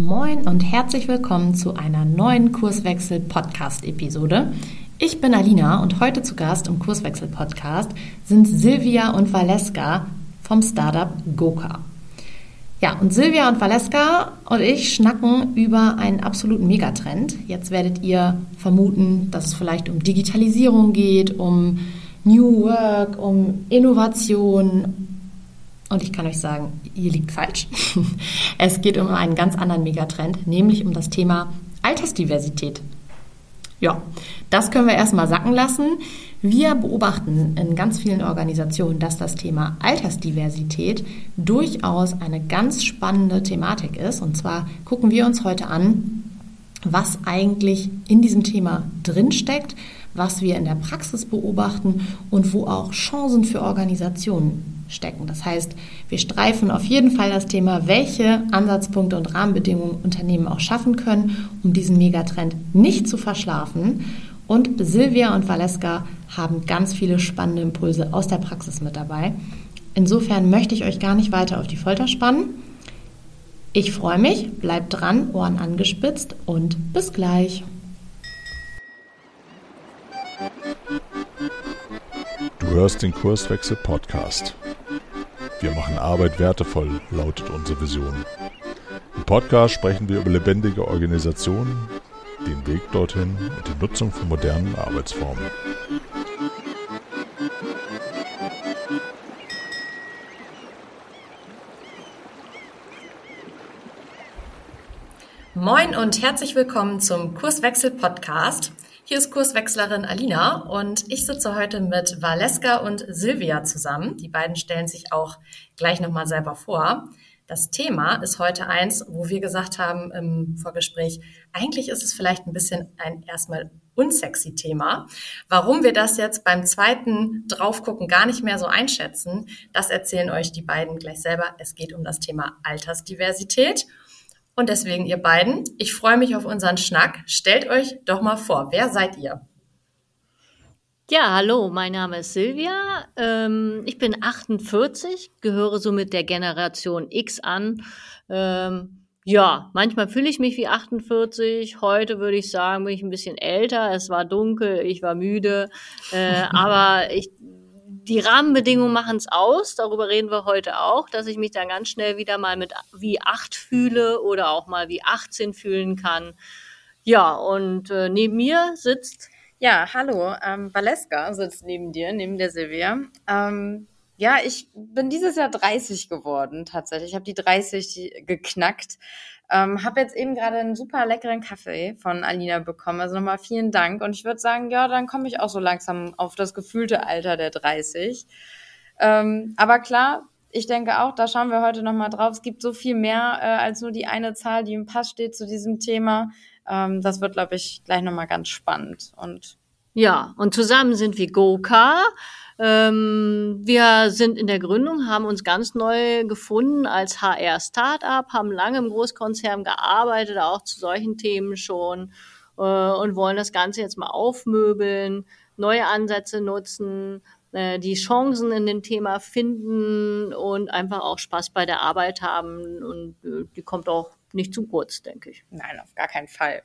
Moin und herzlich willkommen zu einer neuen Kurswechsel-Podcast-Episode. Ich bin Alina und heute zu Gast im Kurswechsel-Podcast sind Silvia und Valeska vom Startup Goka. Ja, und Silvia und Valeska und ich schnacken über einen absoluten Megatrend. Jetzt werdet ihr vermuten, dass es vielleicht um Digitalisierung geht, um New Work, um Innovation. Und ich kann euch sagen, ihr liegt falsch. Es geht um einen ganz anderen Megatrend, nämlich um das Thema Altersdiversität. Ja, das können wir erstmal sacken lassen. Wir beobachten in ganz vielen Organisationen, dass das Thema Altersdiversität durchaus eine ganz spannende Thematik ist. Und zwar gucken wir uns heute an, was eigentlich in diesem Thema drinsteckt, was wir in der Praxis beobachten und wo auch Chancen für Organisationen stecken. Das heißt, wir streifen auf jeden Fall das Thema, welche Ansatzpunkte und Rahmenbedingungen Unternehmen auch schaffen können, um diesen Megatrend nicht zu verschlafen. Und Silvia und Valeska haben ganz viele spannende Impulse aus der Praxis mit dabei. Insofern möchte ich euch gar nicht weiter auf die Folter spannen. Ich freue mich, bleibt dran, Ohren angespitzt und bis gleich. Hörst den Kurswechsel Podcast. Wir machen Arbeit wertevoll, lautet unsere Vision. Im Podcast sprechen wir über lebendige Organisationen, den Weg dorthin und die Nutzung von modernen Arbeitsformen. Moin und herzlich willkommen zum Kurswechsel Podcast. Hier ist Kurswechslerin Alina und ich sitze heute mit Valeska und Silvia zusammen. Die beiden stellen sich auch gleich nochmal selber vor. Das Thema ist heute eins, wo wir gesagt haben im Vorgespräch, eigentlich ist es vielleicht ein bisschen ein erstmal unsexy Thema. Warum wir das jetzt beim zweiten Draufgucken gar nicht mehr so einschätzen, das erzählen euch die beiden gleich selber. Es geht um das Thema Altersdiversität. Und deswegen, ihr beiden, ich freue mich auf unseren Schnack. Stellt euch doch mal vor, wer seid ihr? Ja, hallo, mein Name ist Silvia. Ähm, ich bin 48, gehöre somit der Generation X an. Ähm, ja, manchmal fühle ich mich wie 48. Heute würde ich sagen, bin ich ein bisschen älter. Es war dunkel, ich war müde. Äh, aber ich, die Rahmenbedingungen machen es aus. Darüber reden wir heute auch, dass ich mich dann ganz schnell wieder mal mit wie 8 fühle oder auch mal wie 18 fühlen kann. Ja, und äh, neben mir sitzt ja, hallo, ähm, Valeska sitzt neben dir, neben der Silvia. Ähm, ja, ich bin dieses Jahr 30 geworden, tatsächlich. Ich habe die 30 geknackt. Ähm, habe jetzt eben gerade einen super leckeren Kaffee von Alina bekommen. Also nochmal vielen Dank. Und ich würde sagen, ja, dann komme ich auch so langsam auf das gefühlte Alter der 30. Ähm, aber klar, ich denke auch, da schauen wir heute nochmal drauf. Es gibt so viel mehr äh, als nur die eine Zahl, die im Pass steht zu diesem Thema. Ähm, das wird, glaube ich, gleich nochmal ganz spannend. Und ja, und zusammen sind wir Goka. Ähm, wir sind in der Gründung, haben uns ganz neu gefunden als HR-Startup, haben lange im Großkonzern gearbeitet, auch zu solchen Themen schon äh, und wollen das Ganze jetzt mal aufmöbeln, neue Ansätze nutzen, äh, die Chancen in dem Thema finden und einfach auch Spaß bei der Arbeit haben. Und äh, die kommt auch nicht zu kurz, denke ich. Nein, auf gar keinen Fall.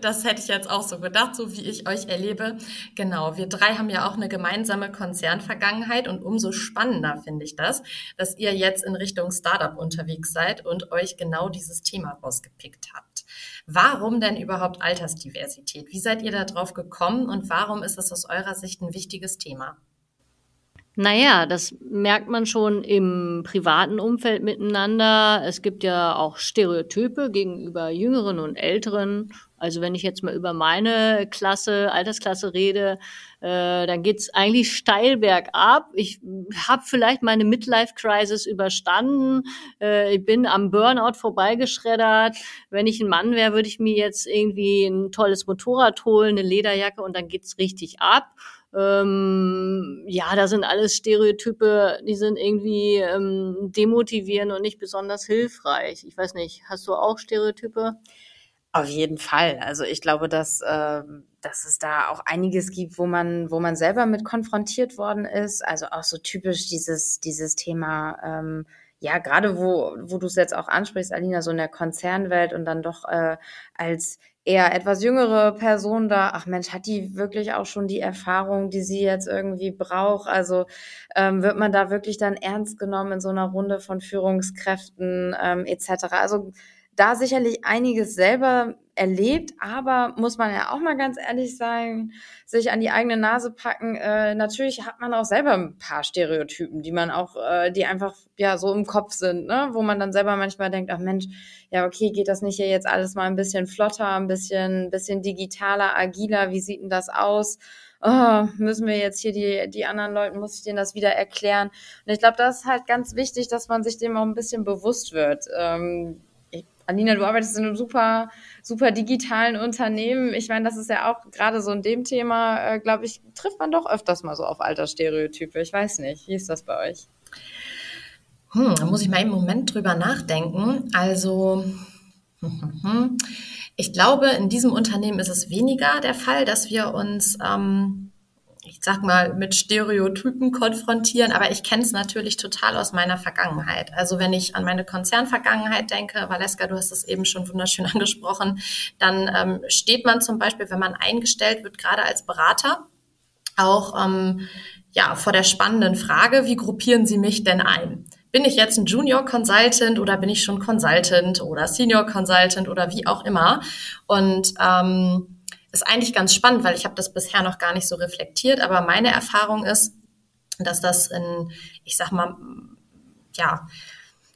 Das hätte ich jetzt auch so gedacht, so wie ich euch erlebe. Genau, wir drei haben ja auch eine gemeinsame Konzernvergangenheit und umso spannender finde ich das, dass ihr jetzt in Richtung Startup unterwegs seid und euch genau dieses Thema rausgepickt habt. Warum denn überhaupt Altersdiversität? Wie seid ihr da drauf gekommen und warum ist das aus eurer Sicht ein wichtiges Thema? Naja, das merkt man schon im privaten Umfeld miteinander. Es gibt ja auch Stereotype gegenüber Jüngeren und Älteren. Also wenn ich jetzt mal über meine Klasse, Altersklasse rede, äh, dann geht's eigentlich steil bergab. Ich habe vielleicht meine Midlife-Crisis überstanden. Äh, ich bin am Burnout vorbeigeschreddert. Wenn ich ein Mann wäre, würde ich mir jetzt irgendwie ein tolles Motorrad holen, eine Lederjacke und dann geht's richtig ab. Ähm, ja, da sind alles Stereotype, die sind irgendwie ähm, demotivierend und nicht besonders hilfreich. Ich weiß nicht, hast du auch Stereotype? Auf jeden Fall. Also ich glaube, dass, äh, dass es da auch einiges gibt, wo man, wo man selber mit konfrontiert worden ist. Also auch so typisch dieses, dieses Thema, ähm, ja, gerade wo, wo du es jetzt auch ansprichst, Alina, so in der Konzernwelt und dann doch äh, als eher etwas jüngere Person da, ach Mensch, hat die wirklich auch schon die Erfahrung, die sie jetzt irgendwie braucht? Also ähm, wird man da wirklich dann ernst genommen in so einer Runde von Führungskräften ähm, etc. Also da sicherlich einiges selber erlebt, aber muss man ja auch mal ganz ehrlich sein, sich an die eigene Nase packen. Äh, natürlich hat man auch selber ein paar Stereotypen, die man auch, äh, die einfach ja so im Kopf sind, ne? wo man dann selber manchmal denkt, ach Mensch, ja okay, geht das nicht hier jetzt alles mal ein bisschen flotter, ein bisschen, bisschen digitaler, agiler? Wie sieht denn das aus? Oh, müssen wir jetzt hier die, die anderen Leuten, muss ich denen das wieder erklären? Und ich glaube, das ist halt ganz wichtig, dass man sich dem auch ein bisschen bewusst wird. Ähm, Alina, du arbeitest in einem super, super digitalen Unternehmen. Ich meine, das ist ja auch gerade so in dem Thema, äh, glaube ich, trifft man doch öfters mal so auf Altersstereotype. Ich weiß nicht. Wie ist das bei euch? Hm, da muss ich mal einen Moment drüber nachdenken. Also, ich glaube, in diesem Unternehmen ist es weniger der Fall, dass wir uns ähm, sag mal, mit Stereotypen konfrontieren, aber ich kenne es natürlich total aus meiner Vergangenheit. Also wenn ich an meine Konzernvergangenheit denke, Valeska, du hast es eben schon wunderschön angesprochen, dann ähm, steht man zum Beispiel, wenn man eingestellt wird, gerade als Berater, auch ähm, ja, vor der spannenden Frage, wie gruppieren Sie mich denn ein? Bin ich jetzt ein Junior Consultant oder bin ich schon Consultant oder Senior Consultant oder wie auch immer? Und ähm, ist eigentlich ganz spannend, weil ich habe das bisher noch gar nicht so reflektiert, aber meine Erfahrung ist, dass das in, ich sag mal, ja,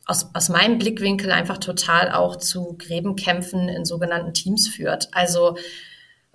aus, aus meinem Blickwinkel einfach total auch zu Gräbenkämpfen in sogenannten Teams führt. Also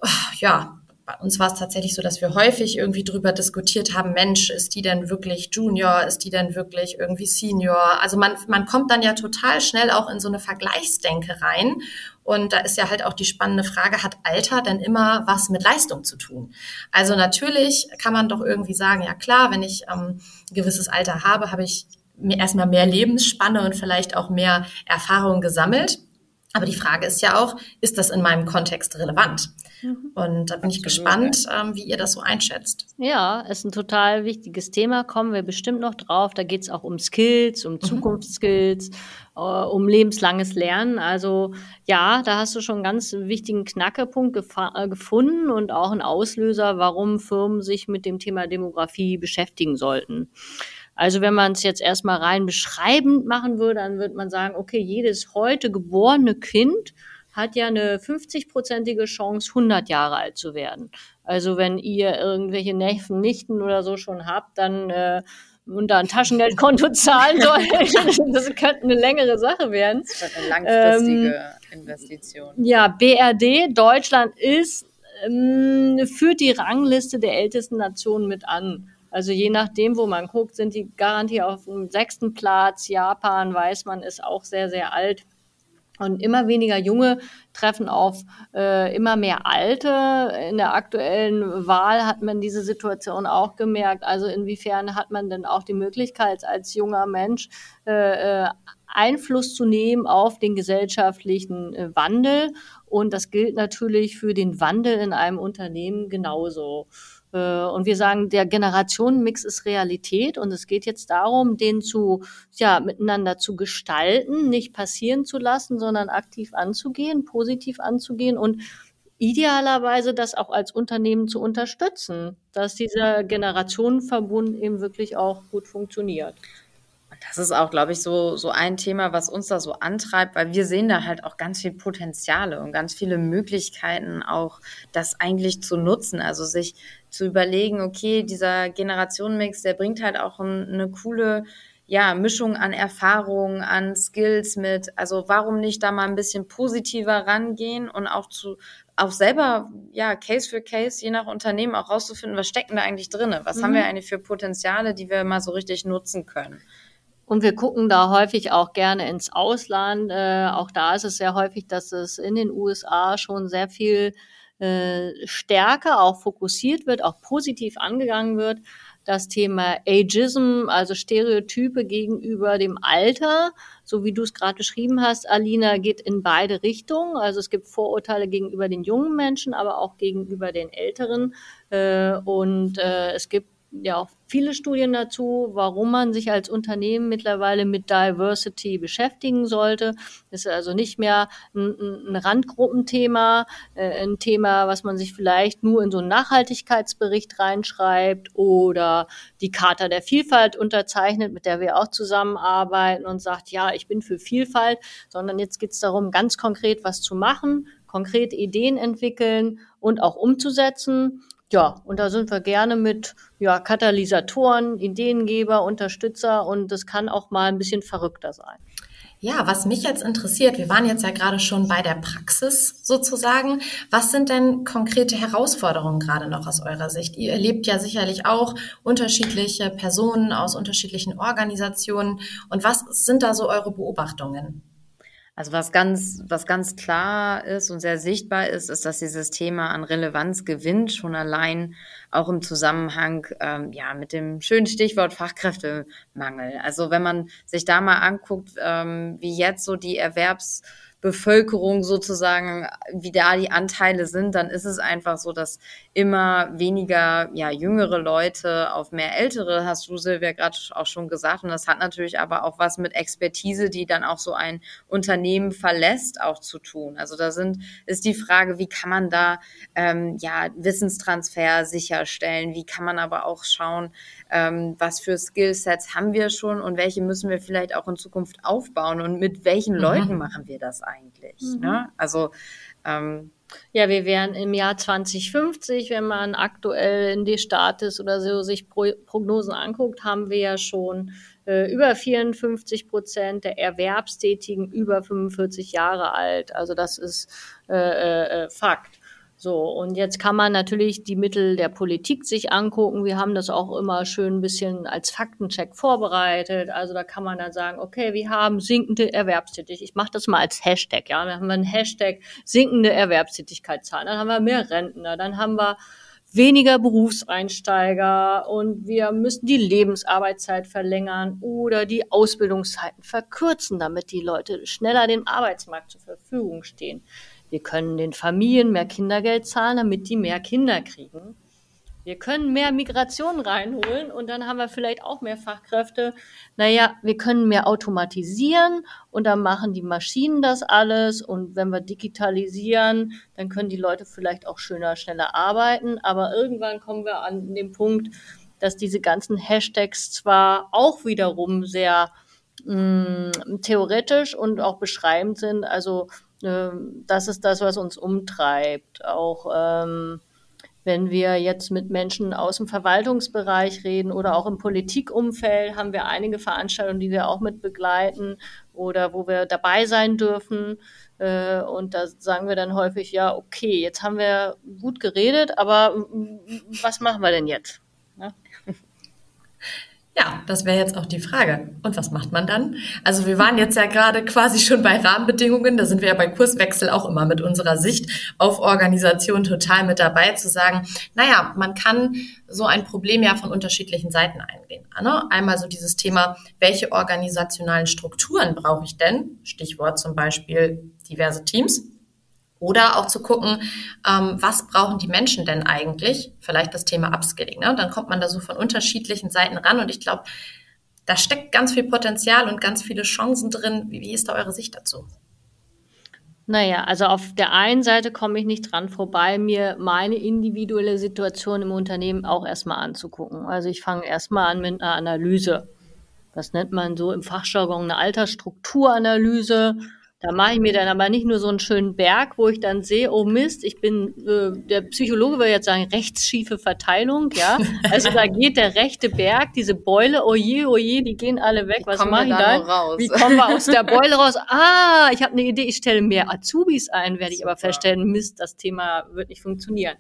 oh, ja, bei uns war es tatsächlich so, dass wir häufig irgendwie drüber diskutiert haben, Mensch, ist die denn wirklich Junior, ist die denn wirklich irgendwie Senior? Also man, man kommt dann ja total schnell auch in so eine Vergleichsdenke rein. Und da ist ja halt auch die spannende Frage, hat Alter denn immer was mit Leistung zu tun? Also natürlich kann man doch irgendwie sagen, ja klar, wenn ich ähm, ein gewisses Alter habe, habe ich mir erstmal mehr Lebensspanne und vielleicht auch mehr Erfahrung gesammelt. Aber die Frage ist ja auch, ist das in meinem Kontext relevant? Mhm. Und da bin ich gespannt, ähm, wie ihr das so einschätzt. Ja, ist ein total wichtiges Thema. Kommen wir bestimmt noch drauf. Da geht es auch um Skills, um mhm. Zukunftsskills, äh, um lebenslanges Lernen. Also ja, da hast du schon einen ganz wichtigen Knackepunkt äh, gefunden und auch einen Auslöser, warum Firmen sich mit dem Thema Demografie beschäftigen sollten. Also wenn man es jetzt erstmal rein beschreibend machen würde, dann würde man sagen, okay, jedes heute geborene Kind hat ja eine 50-prozentige Chance, 100 Jahre alt zu werden. Also wenn ihr irgendwelche Neffen, Nichten oder so schon habt, dann äh, und da ein Taschengeldkonto zahlen sollen, das könnte eine längere Sache werden. Das wird eine langfristige ähm, Investition. Ja, BRD, Deutschland ist, ähm, führt die Rangliste der ältesten Nationen mit an. Also je nachdem, wo man guckt, sind die Garantie auf dem sechsten Platz. Japan, weiß man, ist auch sehr, sehr alt. Und immer weniger Junge treffen auf äh, immer mehr Alte. In der aktuellen Wahl hat man diese Situation auch gemerkt. Also inwiefern hat man denn auch die Möglichkeit, als junger Mensch äh, äh Einfluss zu nehmen auf den gesellschaftlichen äh, Wandel? Und das gilt natürlich für den Wandel in einem Unternehmen genauso. Äh, und wir sagen, der Generationenmix ist Realität und es geht jetzt darum, den zu, ja, miteinander zu gestalten, nicht passieren zu lassen, sondern aktiv anzugehen, positiv anzugehen und idealerweise das auch als Unternehmen zu unterstützen, dass dieser Generationenverbund eben wirklich auch gut funktioniert das ist auch, glaube ich, so, so ein Thema, was uns da so antreibt, weil wir sehen da halt auch ganz viel Potenziale und ganz viele Möglichkeiten auch, das eigentlich zu nutzen. Also sich zu überlegen, okay, dieser Generationenmix, der bringt halt auch ein, eine coole ja, Mischung an Erfahrungen, an Skills mit. Also warum nicht da mal ein bisschen positiver rangehen und auch zu auch selber ja Case für Case, je nach Unternehmen auch rauszufinden, was stecken da eigentlich drin? Was mhm. haben wir eigentlich für Potenziale, die wir mal so richtig nutzen können? Und wir gucken da häufig auch gerne ins Ausland. Äh, auch da ist es sehr häufig, dass es in den USA schon sehr viel äh, stärker auch fokussiert wird, auch positiv angegangen wird. Das Thema Ageism, also Stereotype gegenüber dem Alter, so wie du es gerade beschrieben hast, Alina, geht in beide Richtungen. Also es gibt Vorurteile gegenüber den jungen Menschen, aber auch gegenüber den Älteren. Äh, und äh, es gibt ja auch viele Studien dazu, warum man sich als Unternehmen mittlerweile mit Diversity beschäftigen sollte. Das ist also nicht mehr ein, ein Randgruppenthema, äh, ein Thema, was man sich vielleicht nur in so einen Nachhaltigkeitsbericht reinschreibt oder die Charta der Vielfalt unterzeichnet, mit der wir auch zusammenarbeiten und sagt, ja, ich bin für Vielfalt, sondern jetzt geht es darum, ganz konkret was zu machen, konkrete Ideen entwickeln und auch umzusetzen. Ja, und da sind wir gerne mit ja, Katalysatoren, Ideengeber, Unterstützer und das kann auch mal ein bisschen verrückter sein. Ja, was mich jetzt interessiert, wir waren jetzt ja gerade schon bei der Praxis sozusagen. Was sind denn konkrete Herausforderungen gerade noch aus eurer Sicht? Ihr erlebt ja sicherlich auch unterschiedliche Personen aus unterschiedlichen Organisationen. Und was sind da so eure Beobachtungen? Also was ganz, was ganz klar ist und sehr sichtbar ist, ist, dass dieses Thema an Relevanz gewinnt, schon allein auch im Zusammenhang ähm, ja mit dem schönen Stichwort Fachkräftemangel. Also wenn man sich da mal anguckt, ähm, wie jetzt so die Erwerbs Bevölkerung sozusagen, wie da die Anteile sind, dann ist es einfach so, dass immer weniger ja, jüngere Leute auf mehr ältere, hast du Silvia gerade auch schon gesagt. Und das hat natürlich aber auch was mit Expertise, die dann auch so ein Unternehmen verlässt, auch zu tun. Also da sind, ist die Frage, wie kann man da ähm, ja, Wissenstransfer sicherstellen? Wie kann man aber auch schauen, ähm, was für Skillsets haben wir schon und welche müssen wir vielleicht auch in Zukunft aufbauen und mit welchen mhm. Leuten machen wir das eigentlich? Mhm. Ne? Also ähm, ja, wir wären im Jahr 2050, wenn man aktuell in die Status oder so sich Pro Prognosen anguckt, haben wir ja schon äh, über 54 Prozent der Erwerbstätigen über 45 Jahre alt. Also das ist äh, äh, äh Fakt. So, und jetzt kann man natürlich die Mittel der Politik sich angucken. Wir haben das auch immer schön ein bisschen als Faktencheck vorbereitet. Also da kann man dann sagen, okay, wir haben sinkende Erwerbstätigkeit. Ich mache das mal als Hashtag, ja. Dann haben wir einen Hashtag sinkende Erwerbstätigkeitszahlen. Dann haben wir mehr Rentner. Dann haben wir weniger Berufseinsteiger und wir müssen die Lebensarbeitszeit verlängern oder die Ausbildungszeiten verkürzen, damit die Leute schneller dem Arbeitsmarkt zur Verfügung stehen. Wir können den Familien mehr Kindergeld zahlen, damit die mehr Kinder kriegen. Wir können mehr Migration reinholen und dann haben wir vielleicht auch mehr Fachkräfte. Naja, wir können mehr automatisieren und dann machen die Maschinen das alles. Und wenn wir digitalisieren, dann können die Leute vielleicht auch schöner, schneller arbeiten. Aber irgendwann kommen wir an den Punkt, dass diese ganzen Hashtags zwar auch wiederum sehr mh, mm, theoretisch und auch beschreibend sind. Also das ist das, was uns umtreibt. Auch ähm, wenn wir jetzt mit Menschen aus dem Verwaltungsbereich reden oder auch im Politikumfeld, haben wir einige Veranstaltungen, die wir auch mit begleiten oder wo wir dabei sein dürfen. Äh, und da sagen wir dann häufig, ja, okay, jetzt haben wir gut geredet, aber was machen wir denn jetzt? Ja? Das wäre jetzt auch die Frage. Und was macht man dann? Also wir waren jetzt ja gerade quasi schon bei Rahmenbedingungen. Da sind wir ja bei Kurswechsel auch immer mit unserer Sicht auf Organisation total mit dabei zu sagen, naja, man kann so ein Problem ja von unterschiedlichen Seiten eingehen. Ne? Einmal so dieses Thema, welche organisationalen Strukturen brauche ich denn? Stichwort zum Beispiel diverse Teams. Oder auch zu gucken, ähm, was brauchen die Menschen denn eigentlich? Vielleicht das Thema Upskilling. Ne? Dann kommt man da so von unterschiedlichen Seiten ran. Und ich glaube, da steckt ganz viel Potenzial und ganz viele Chancen drin. Wie, wie ist da eure Sicht dazu? Naja, also auf der einen Seite komme ich nicht dran vorbei, mir meine individuelle Situation im Unternehmen auch erstmal anzugucken. Also ich fange erstmal an mit einer Analyse. Das nennt man so im Fachjargon eine Altersstrukturanalyse. Da mache ich mir dann aber nicht nur so einen schönen Berg, wo ich dann sehe, oh Mist, ich bin, äh, der Psychologe würde jetzt sagen, rechtsschiefe Verteilung, ja. Also da geht der rechte Berg, diese Beule, oh je, oh je, die gehen alle weg. Wie Was mache ich da? Raus? Wie kommen wir aus der Beule raus? Ah, ich habe eine Idee, ich stelle mehr Azubis ein, werde ich aber feststellen, Mist, das Thema wird nicht funktionieren.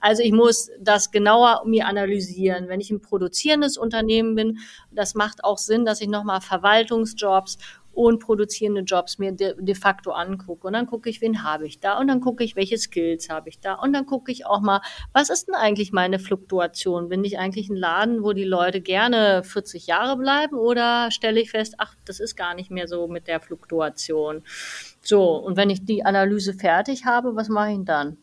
Also ich muss das genauer mir analysieren. Wenn ich ein produzierendes Unternehmen bin, das macht auch Sinn, dass ich nochmal Verwaltungsjobs und produzierende Jobs mir de, de facto angucke. Und dann gucke ich, wen habe ich da? Und dann gucke ich, welche Skills habe ich da? Und dann gucke ich auch mal, was ist denn eigentlich meine Fluktuation? Bin ich eigentlich ein Laden, wo die Leute gerne 40 Jahre bleiben? Oder stelle ich fest, ach, das ist gar nicht mehr so mit der Fluktuation? So, und wenn ich die Analyse fertig habe, was mache ich dann?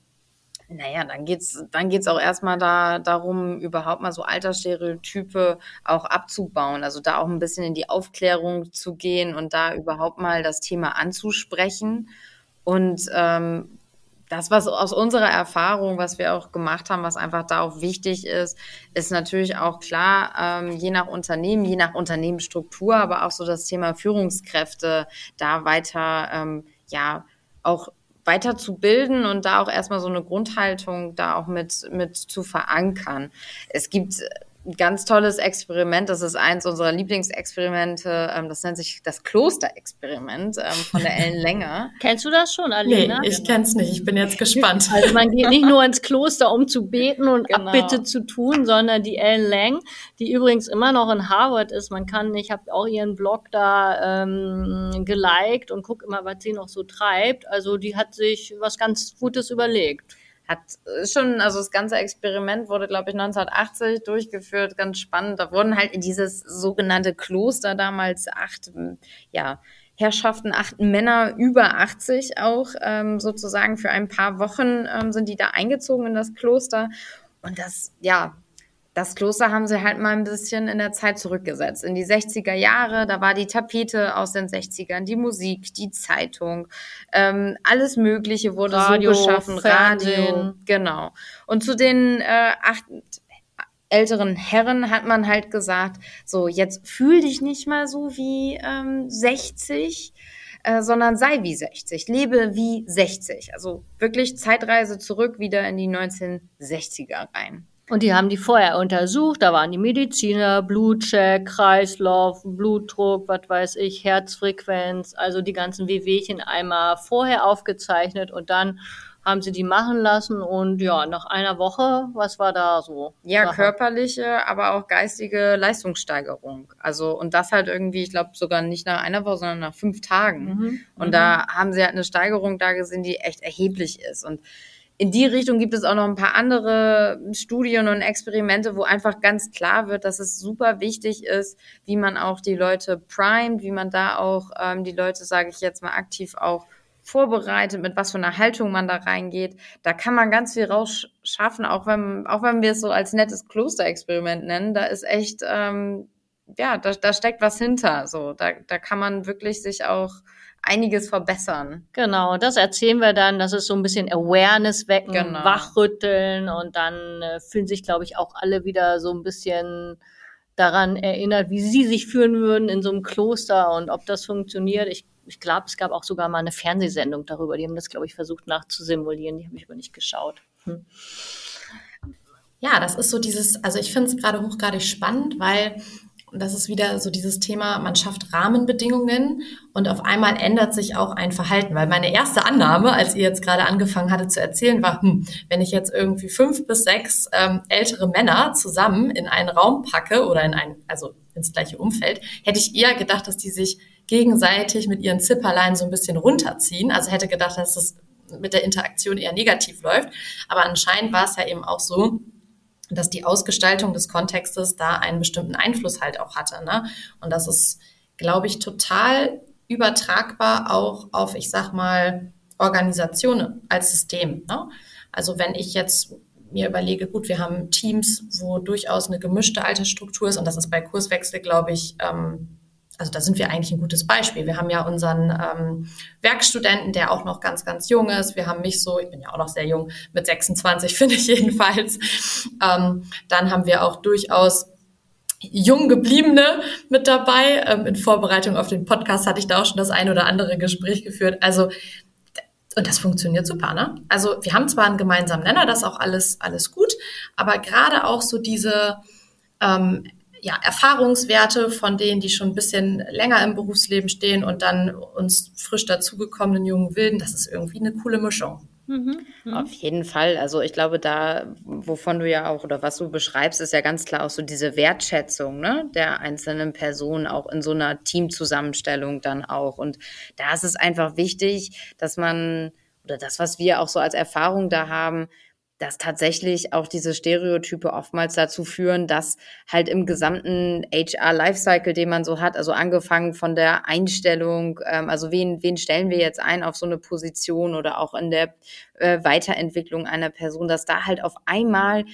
Naja, dann geht's, dann geht's auch erstmal da, darum, überhaupt mal so Altersstereotype auch abzubauen. Also da auch ein bisschen in die Aufklärung zu gehen und da überhaupt mal das Thema anzusprechen. Und ähm, das, was aus unserer Erfahrung, was wir auch gemacht haben, was einfach da auch wichtig ist, ist natürlich auch klar, ähm, je nach Unternehmen, je nach Unternehmensstruktur, aber auch so das Thema Führungskräfte da weiter, ähm, ja, auch weiter zu bilden und da auch erstmal so eine Grundhaltung da auch mit, mit zu verankern. Es gibt ein ganz tolles Experiment. Das ist eins unserer Lieblingsexperimente. Ähm, das nennt sich das Klosterexperiment ähm, von der Ellen Länger. Kennst du das schon, Alina? Nee, ich kenn's nicht. Ich bin jetzt gespannt. Also man geht nicht nur ins Kloster, um zu beten und genau. Abbitte zu tun, sondern die Ellen Lang, die übrigens immer noch in Harvard ist. Man kann, ich habe auch ihren Blog da ähm, geliked und guck immer, was sie noch so treibt. Also die hat sich was ganz Gutes überlegt hat schon, also das ganze Experiment wurde, glaube ich, 1980 durchgeführt, ganz spannend. Da wurden halt in dieses sogenannte Kloster damals acht, ja, Herrschaften, acht Männer über 80 auch ähm, sozusagen für ein paar Wochen ähm, sind die da eingezogen in das Kloster. Und das, ja, das Kloster haben sie halt mal ein bisschen in der Zeit zurückgesetzt. In die 60er Jahre, da war die Tapete aus den 60ern, die Musik, die Zeitung, ähm, alles Mögliche wurde Radio, so geschaffen, Fernsehen. Radio, genau. Und zu den äh, acht älteren Herren hat man halt gesagt, so jetzt fühl dich nicht mal so wie ähm, 60, äh, sondern sei wie 60, lebe wie 60. Also wirklich Zeitreise zurück wieder in die 1960er rein. Und die haben die vorher untersucht, da waren die Mediziner, Blutcheck, Kreislauf, Blutdruck, was weiß ich, Herzfrequenz, also die ganzen Wehwehchen einmal vorher aufgezeichnet und dann haben sie die machen lassen und ja, nach einer Woche, was war da so? Ja, Sache? körperliche, aber auch geistige Leistungssteigerung. Also und das halt irgendwie, ich glaube sogar nicht nach einer Woche, sondern nach fünf Tagen. Mhm. Und mhm. da haben sie halt eine Steigerung da gesehen, die echt erheblich ist. Und in die Richtung gibt es auch noch ein paar andere Studien und Experimente, wo einfach ganz klar wird, dass es super wichtig ist, wie man auch die Leute primet, wie man da auch ähm, die Leute, sage ich jetzt mal, aktiv auch vorbereitet, mit was für einer Haltung man da reingeht. Da kann man ganz viel rausschaffen, auch wenn, auch wenn wir es so als nettes Klosterexperiment nennen. Da ist echt, ähm, ja, da, da steckt was hinter. So, da, da kann man wirklich sich auch einiges verbessern. Genau, das erzählen wir dann. Das ist so ein bisschen Awareness wecken, genau. wachrütteln und dann äh, fühlen sich, glaube ich, auch alle wieder so ein bisschen daran erinnert, wie sie sich fühlen würden in so einem Kloster und ob das funktioniert. Ich, ich glaube, es gab auch sogar mal eine Fernsehsendung darüber. Die haben das, glaube ich, versucht nachzusimulieren. Die habe ich aber nicht geschaut. Hm. Ja, das ist so dieses, also ich finde es gerade hochgradig spannend, weil und das ist wieder so dieses Thema, man schafft Rahmenbedingungen und auf einmal ändert sich auch ein Verhalten. Weil meine erste Annahme, als ihr jetzt gerade angefangen hattet zu erzählen, war, hm, wenn ich jetzt irgendwie fünf bis sechs ähm, ältere Männer zusammen in einen Raum packe oder in ein, also ins gleiche Umfeld, hätte ich eher gedacht, dass die sich gegenseitig mit ihren Zipperlein so ein bisschen runterziehen. Also hätte gedacht, dass das mit der Interaktion eher negativ läuft. Aber anscheinend war es ja eben auch so, dass die Ausgestaltung des Kontextes da einen bestimmten Einfluss halt auch hatte. Ne? Und das ist, glaube ich, total übertragbar auch auf, ich sag mal, Organisationen als System. Ne? Also wenn ich jetzt mir überlege, gut, wir haben Teams, wo durchaus eine gemischte Altersstruktur ist und das ist bei Kurswechsel, glaube ich, ähm, also da sind wir eigentlich ein gutes Beispiel. Wir haben ja unseren ähm, Werkstudenten, der auch noch ganz, ganz jung ist. Wir haben mich so, ich bin ja auch noch sehr jung, mit 26 finde ich jedenfalls. Ähm, dann haben wir auch durchaus jung gebliebene mit dabei. Ähm, in Vorbereitung auf den Podcast hatte ich da auch schon das ein oder andere Gespräch geführt. Also und das funktioniert super, ne? Also wir haben zwar einen gemeinsamen Nenner, das ist auch alles alles gut, aber gerade auch so diese ähm, ja, Erfahrungswerte von denen, die schon ein bisschen länger im Berufsleben stehen und dann uns frisch dazugekommenen jungen Wilden, das ist irgendwie eine coole Mischung. Mhm, mhm. Auf jeden Fall. Also ich glaube, da, wovon du ja auch oder was du beschreibst, ist ja ganz klar auch so diese Wertschätzung ne, der einzelnen Personen auch in so einer Teamzusammenstellung dann auch. Und da ist es einfach wichtig, dass man oder das, was wir auch so als Erfahrung da haben, dass tatsächlich auch diese Stereotype oftmals dazu führen, dass halt im gesamten HR-Lifecycle, den man so hat, also angefangen von der Einstellung, ähm, also wen, wen stellen wir jetzt ein auf so eine Position oder auch in der äh, Weiterentwicklung einer Person, dass da halt auf einmal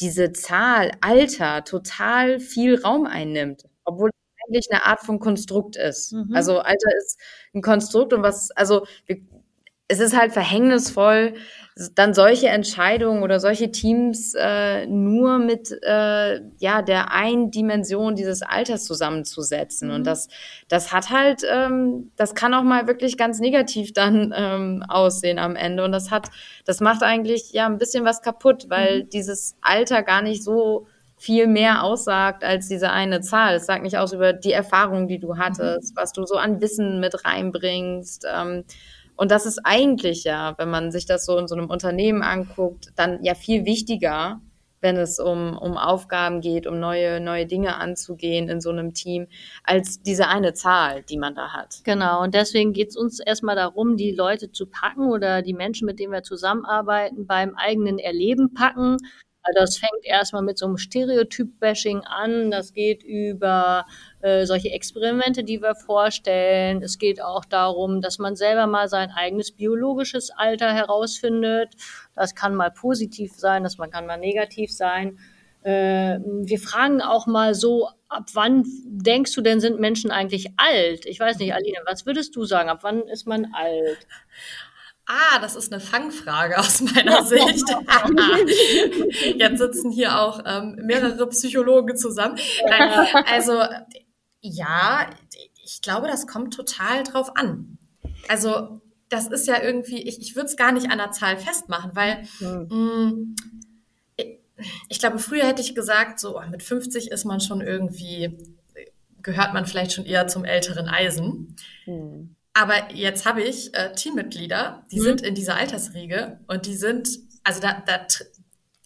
diese Zahl Alter total viel Raum einnimmt, obwohl es eigentlich eine Art von Konstrukt ist. Mhm. Also Alter ist ein Konstrukt und was, also wir, es ist halt verhängnisvoll, dann solche Entscheidungen oder solche Teams äh, nur mit äh, ja der einen Dimension dieses Alters zusammenzusetzen. Mhm. Und das, das hat halt, ähm, das kann auch mal wirklich ganz negativ dann ähm, aussehen am Ende. Und das hat, das macht eigentlich ja ein bisschen was kaputt, weil mhm. dieses Alter gar nicht so viel mehr aussagt als diese eine Zahl. Es sagt nicht aus über die Erfahrung, die du hattest, mhm. was du so an Wissen mit reinbringst. Ähm, und das ist eigentlich ja, wenn man sich das so in so einem Unternehmen anguckt, dann ja viel wichtiger, wenn es um, um Aufgaben geht, um neue, neue Dinge anzugehen in so einem Team, als diese eine Zahl, die man da hat. Genau, und deswegen geht es uns erstmal darum, die Leute zu packen oder die Menschen, mit denen wir zusammenarbeiten, beim eigenen Erleben packen. Also das fängt erstmal mit so einem Stereotyp-Bashing an. Das geht über äh, solche Experimente, die wir vorstellen. Es geht auch darum, dass man selber mal sein eigenes biologisches Alter herausfindet. Das kann mal positiv sein, das kann mal negativ sein. Äh, wir fragen auch mal so, ab wann denkst du denn, sind Menschen eigentlich alt? Ich weiß nicht, Aline, was würdest du sagen? Ab wann ist man alt? Ah, das ist eine Fangfrage aus meiner Sicht. Jetzt sitzen hier auch ähm, mehrere Psychologen zusammen. Nein, also ja, ich glaube, das kommt total drauf an. Also das ist ja irgendwie, ich, ich würde es gar nicht an der Zahl festmachen, weil mhm. mh, ich glaube, früher hätte ich gesagt, so mit 50 ist man schon irgendwie, gehört man vielleicht schon eher zum älteren Eisen. Mhm. Aber jetzt habe ich äh, Teammitglieder, die mhm. sind in dieser Altersriege und die sind, also da, da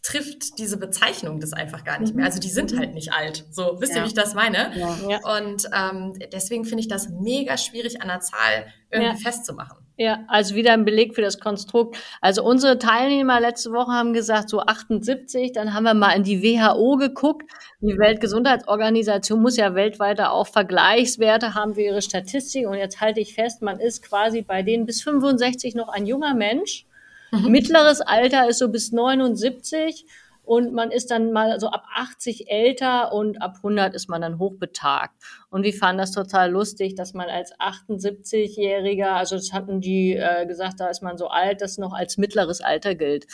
trifft diese Bezeichnung das einfach gar nicht mehr. Mhm. Also die sind halt nicht alt. So, wisst ihr, wie ich das meine? Ja. Und ähm, deswegen finde ich das mega schwierig an der Zahl irgendwie ja. festzumachen. Ja, also wieder ein Beleg für das Konstrukt. Also unsere Teilnehmer letzte Woche haben gesagt, so 78, dann haben wir mal in die WHO geguckt. Die Weltgesundheitsorganisation muss ja weltweit auch Vergleichswerte haben für ihre Statistik. Und jetzt halte ich fest, man ist quasi bei denen bis 65 noch ein junger Mensch Mittleres Alter ist so bis 79 und man ist dann mal so ab 80 älter und ab 100 ist man dann hochbetagt. Und wir fanden das total lustig, dass man als 78-Jähriger, also das hatten die äh, gesagt, da ist man so alt, das noch als mittleres Alter gilt.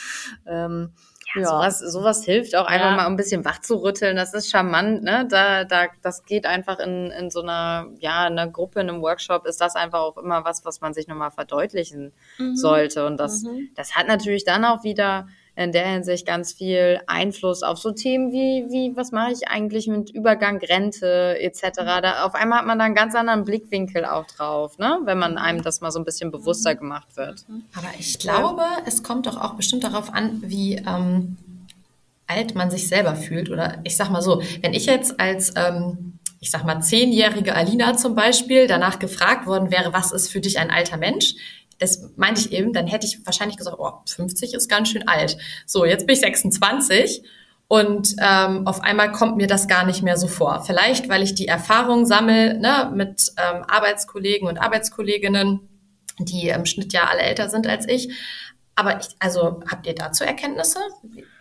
Ähm, ja, ja. Sowas, sowas hilft auch einfach ja. mal ein bisschen wach zu rütteln. Das ist charmant, ne? Da, da, das geht einfach in, in so einer, ja, in einer Gruppe, in einem Workshop ist das einfach auch immer was, was man sich nochmal verdeutlichen mhm. sollte. Und das, mhm. das hat natürlich dann auch wieder in der Hinsicht ganz viel Einfluss auf so Themen wie, wie was mache ich eigentlich mit Übergang, Rente etc. Da, auf einmal hat man da einen ganz anderen Blickwinkel auch drauf, ne? wenn man einem das mal so ein bisschen bewusster gemacht wird. Aber ich glaube, es kommt doch auch bestimmt darauf an, wie ähm, alt man sich selber fühlt. Oder ich sag mal so, wenn ich jetzt als ähm, ich sag mal, zehnjährige Alina zum Beispiel danach gefragt worden wäre, was ist für dich ein alter Mensch, das meinte ich eben, dann hätte ich wahrscheinlich gesagt, oh, 50 ist ganz schön alt. So, jetzt bin ich 26 und ähm, auf einmal kommt mir das gar nicht mehr so vor. Vielleicht, weil ich die Erfahrung sammle ne, mit ähm, Arbeitskollegen und Arbeitskolleginnen, die im Schnitt ja alle älter sind als ich. Aber ich, also habt ihr dazu Erkenntnisse?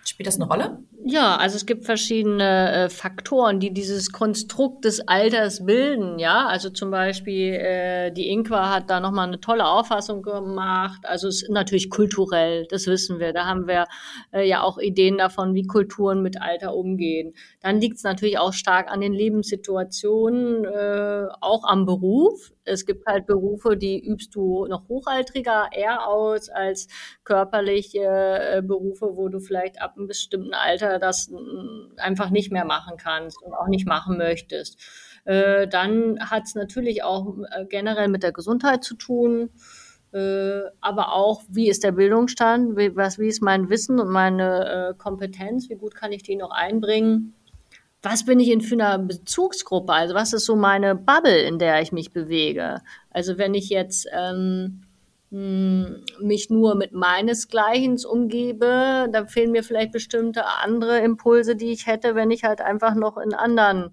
Spielt das eine Rolle? Ja, also es gibt verschiedene äh, Faktoren, die dieses Konstrukt des Alters bilden. Ja, also zum Beispiel äh, die Inqua hat da nochmal eine tolle Auffassung gemacht. Also es ist natürlich kulturell, das wissen wir. Da haben wir äh, ja auch Ideen davon, wie Kulturen mit Alter umgehen. Dann liegt es natürlich auch stark an den Lebenssituationen, äh, auch am Beruf. Es gibt halt Berufe, die übst du noch hochaltriger eher aus als körperliche äh, Berufe, wo du vielleicht ab einem bestimmten Alter das mm, einfach nicht mehr machen kannst und auch nicht machen möchtest. Äh, dann hat es natürlich auch äh, generell mit der Gesundheit zu tun. Aber auch, wie ist der Bildungsstand, wie, was, wie ist mein Wissen und meine äh, Kompetenz, wie gut kann ich die noch einbringen was bin ich in für einer Bezugsgruppe? Also was ist so meine Bubble, in der ich mich bewege? Also wenn ich jetzt ähm, hm, mich nur mit meinesgleichen umgebe, da fehlen mir vielleicht bestimmte andere Impulse, die ich hätte, wenn ich halt einfach noch in anderen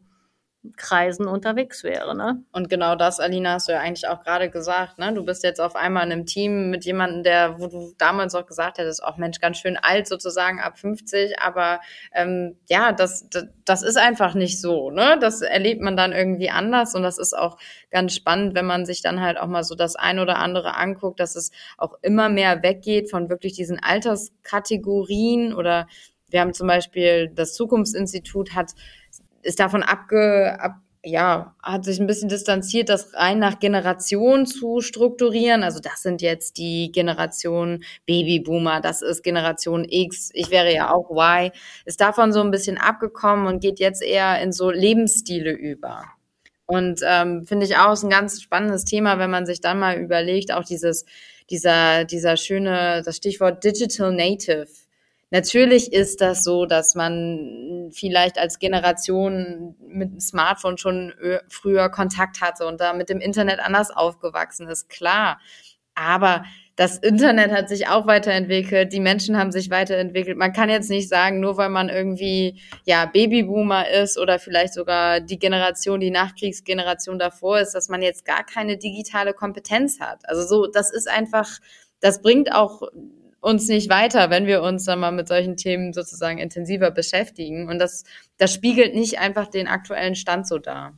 Kreisen unterwegs wäre. Ne? Und genau das, Alina, hast du ja eigentlich auch gerade gesagt. Ne? Du bist jetzt auf einmal in einem Team mit jemandem, der, wo du damals auch gesagt hättest, auch Mensch, ganz schön alt sozusagen, ab 50. Aber ähm, ja, das, das, das ist einfach nicht so. Ne? Das erlebt man dann irgendwie anders. Und das ist auch ganz spannend, wenn man sich dann halt auch mal so das ein oder andere anguckt, dass es auch immer mehr weggeht von wirklich diesen Alterskategorien oder wir haben zum Beispiel das Zukunftsinstitut hat ist davon abge, ab, ja, hat sich ein bisschen distanziert, das rein nach Generation zu strukturieren. Also das sind jetzt die Generation Babyboomer, das ist Generation X, ich wäre ja auch Y, ist davon so ein bisschen abgekommen und geht jetzt eher in so Lebensstile über. Und ähm, finde ich auch ist ein ganz spannendes Thema, wenn man sich dann mal überlegt, auch dieses, dieser, dieser schöne, das Stichwort Digital Native Natürlich ist das so, dass man vielleicht als Generation mit dem Smartphone schon früher Kontakt hatte und da mit dem Internet anders aufgewachsen ist, klar. Aber das Internet hat sich auch weiterentwickelt, die Menschen haben sich weiterentwickelt. Man kann jetzt nicht sagen, nur weil man irgendwie ja Babyboomer ist oder vielleicht sogar die Generation, die Nachkriegsgeneration davor ist, dass man jetzt gar keine digitale Kompetenz hat. Also so, das ist einfach, das bringt auch uns nicht weiter, wenn wir uns dann mal mit solchen Themen sozusagen intensiver beschäftigen. Und das, das spiegelt nicht einfach den aktuellen Stand so dar.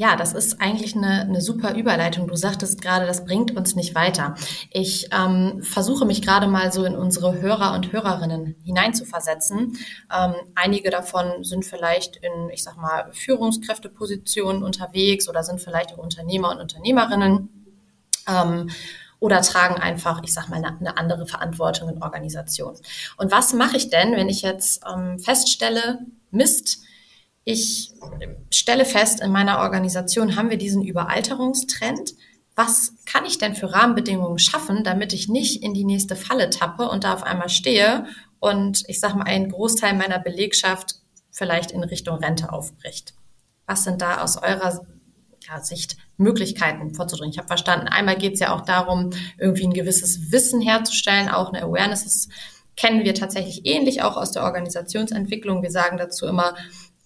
Ja, das ist eigentlich eine, eine super Überleitung. Du sagtest gerade, das bringt uns nicht weiter. Ich ähm, versuche mich gerade mal so in unsere Hörer und Hörerinnen hineinzuversetzen. Ähm, einige davon sind vielleicht in, ich sag mal, Führungskräftepositionen unterwegs oder sind vielleicht auch Unternehmer und Unternehmerinnen. Ähm, oder tragen einfach, ich sag mal, eine, andere Verantwortung in Organisationen. Und was mache ich denn, wenn ich jetzt ähm, feststelle, Mist, ich stelle fest, in meiner Organisation haben wir diesen Überalterungstrend. Was kann ich denn für Rahmenbedingungen schaffen, damit ich nicht in die nächste Falle tappe und da auf einmal stehe und ich sag mal, ein Großteil meiner Belegschaft vielleicht in Richtung Rente aufbricht? Was sind da aus eurer ja, Sicht Möglichkeiten vorzudringen. Ich habe verstanden, einmal geht es ja auch darum, irgendwie ein gewisses Wissen herzustellen, auch eine Awareness. Das kennen wir tatsächlich ähnlich auch aus der Organisationsentwicklung. Wir sagen dazu immer,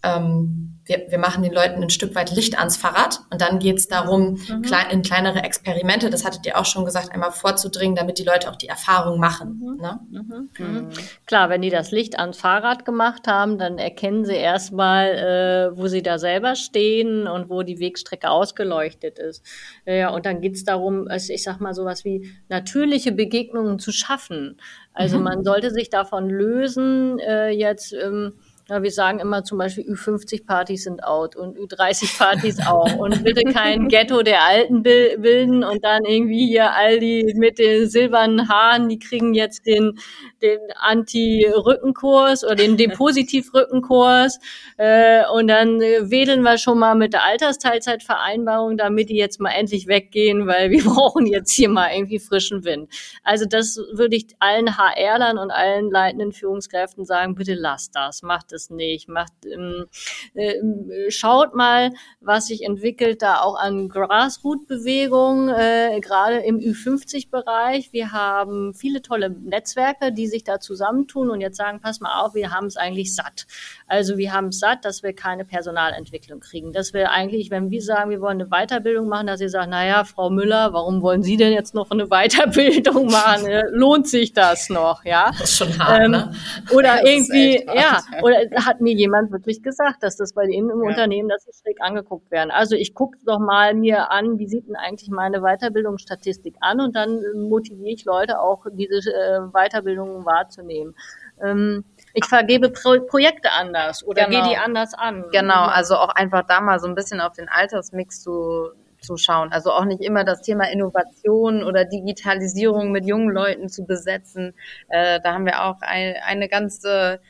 ähm, wir, wir machen den Leuten ein Stück weit Licht ans Fahrrad und dann geht es darum, mhm. klein, in kleinere Experimente, das hattet ihr auch schon gesagt, einmal vorzudringen, damit die Leute auch die Erfahrung machen. Mhm. Ne? Mhm. mhm. Klar, wenn die das Licht ans Fahrrad gemacht haben, dann erkennen sie erstmal, äh, wo sie da selber stehen und wo die Wegstrecke ausgeleuchtet ist. Ja, und dann geht es darum, ich sag mal sowas wie natürliche Begegnungen zu schaffen. Also mhm. man sollte sich davon lösen, äh, jetzt ähm, ja, wir sagen immer zum Beispiel, Ü50-Partys sind out und Ü30-Partys auch. Und bitte kein Ghetto der Alten bilden und dann irgendwie hier all die mit den silbernen Haaren, die kriegen jetzt den, den Anti-Rückenkurs oder den Depositiv-Rückenkurs. Äh, und dann wedeln wir schon mal mit der Altersteilzeitvereinbarung, damit die jetzt mal endlich weggehen, weil wir brauchen jetzt hier mal irgendwie frischen Wind. Also das würde ich allen HR-Lern und allen leitenden Führungskräften sagen, bitte lasst das, macht es es nicht, macht, ähm, äh, schaut mal, was sich entwickelt da auch an Grassroot-Bewegung, äh, gerade im Ü50-Bereich. Wir haben viele tolle Netzwerke, die sich da zusammentun und jetzt sagen, pass mal auf, wir haben es eigentlich satt. Also wir haben es satt, dass wir keine Personalentwicklung kriegen. Dass wir eigentlich, wenn wir sagen, wir wollen eine Weiterbildung machen, dass sie sagen, naja, Frau Müller, warum wollen Sie denn jetzt noch eine Weiterbildung machen? Lohnt sich das noch? Ja. Das ist schon hart, ähm, ne? Oder irgendwie, ja, oder hat mir jemand wirklich gesagt, dass das bei denen im ja. Unternehmen, dass sie schräg angeguckt werden. Also ich gucke doch mal mir an, wie sieht denn eigentlich meine Weiterbildungsstatistik an und dann motiviere ich Leute auch, diese äh, Weiterbildungen wahrzunehmen. Ähm, ich vergebe Pro Projekte anders oder genau. gehe die anders an. Genau, also auch einfach da mal so ein bisschen auf den Altersmix zu, zu schauen. Also auch nicht immer das Thema Innovation oder Digitalisierung mit jungen Leuten zu besetzen. Äh, da haben wir auch ein, eine ganze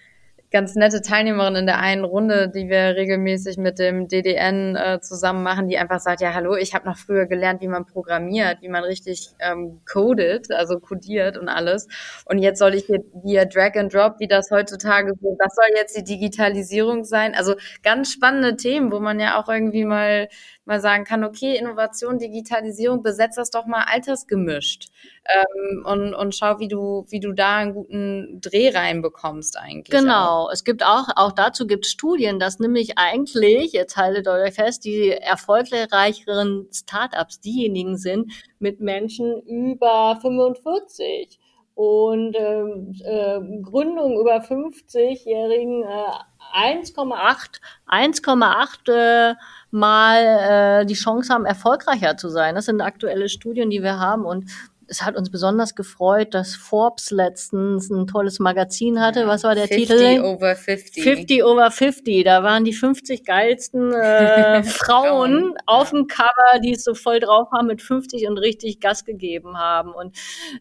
ganz nette Teilnehmerin in der einen Runde, die wir regelmäßig mit dem DDN äh, zusammen machen, die einfach sagt, ja hallo, ich habe noch früher gelernt, wie man programmiert, wie man richtig ähm, codet, also codiert und alles. Und jetzt soll ich hier via Drag and Drop, wie das heutzutage so, das soll jetzt die Digitalisierung sein. Also ganz spannende Themen, wo man ja auch irgendwie mal mal sagen kann, okay, Innovation, Digitalisierung, besetzt das doch mal altersgemischt ähm, und, und schau, wie du, wie du da einen guten Dreh reinbekommst eigentlich. Genau, auch. es gibt auch, auch dazu gibt Studien, dass nämlich eigentlich, jetzt haltet euch fest, die erfolgreicheren Startups diejenigen sind mit Menschen über 45 und ähm, äh, Gründung über 50-Jährigen äh, 1,8 1,8 äh, mal äh, die Chance haben, erfolgreicher zu sein. Das sind aktuelle Studien, die wir haben und es hat uns besonders gefreut, dass Forbes letztens ein tolles Magazin hatte. Was war der 50 Titel? 50 over 50. 50 over 50. Da waren die 50 geilsten äh, Frauen auf dem Cover, die es so voll drauf haben mit 50 und richtig Gas gegeben haben. Und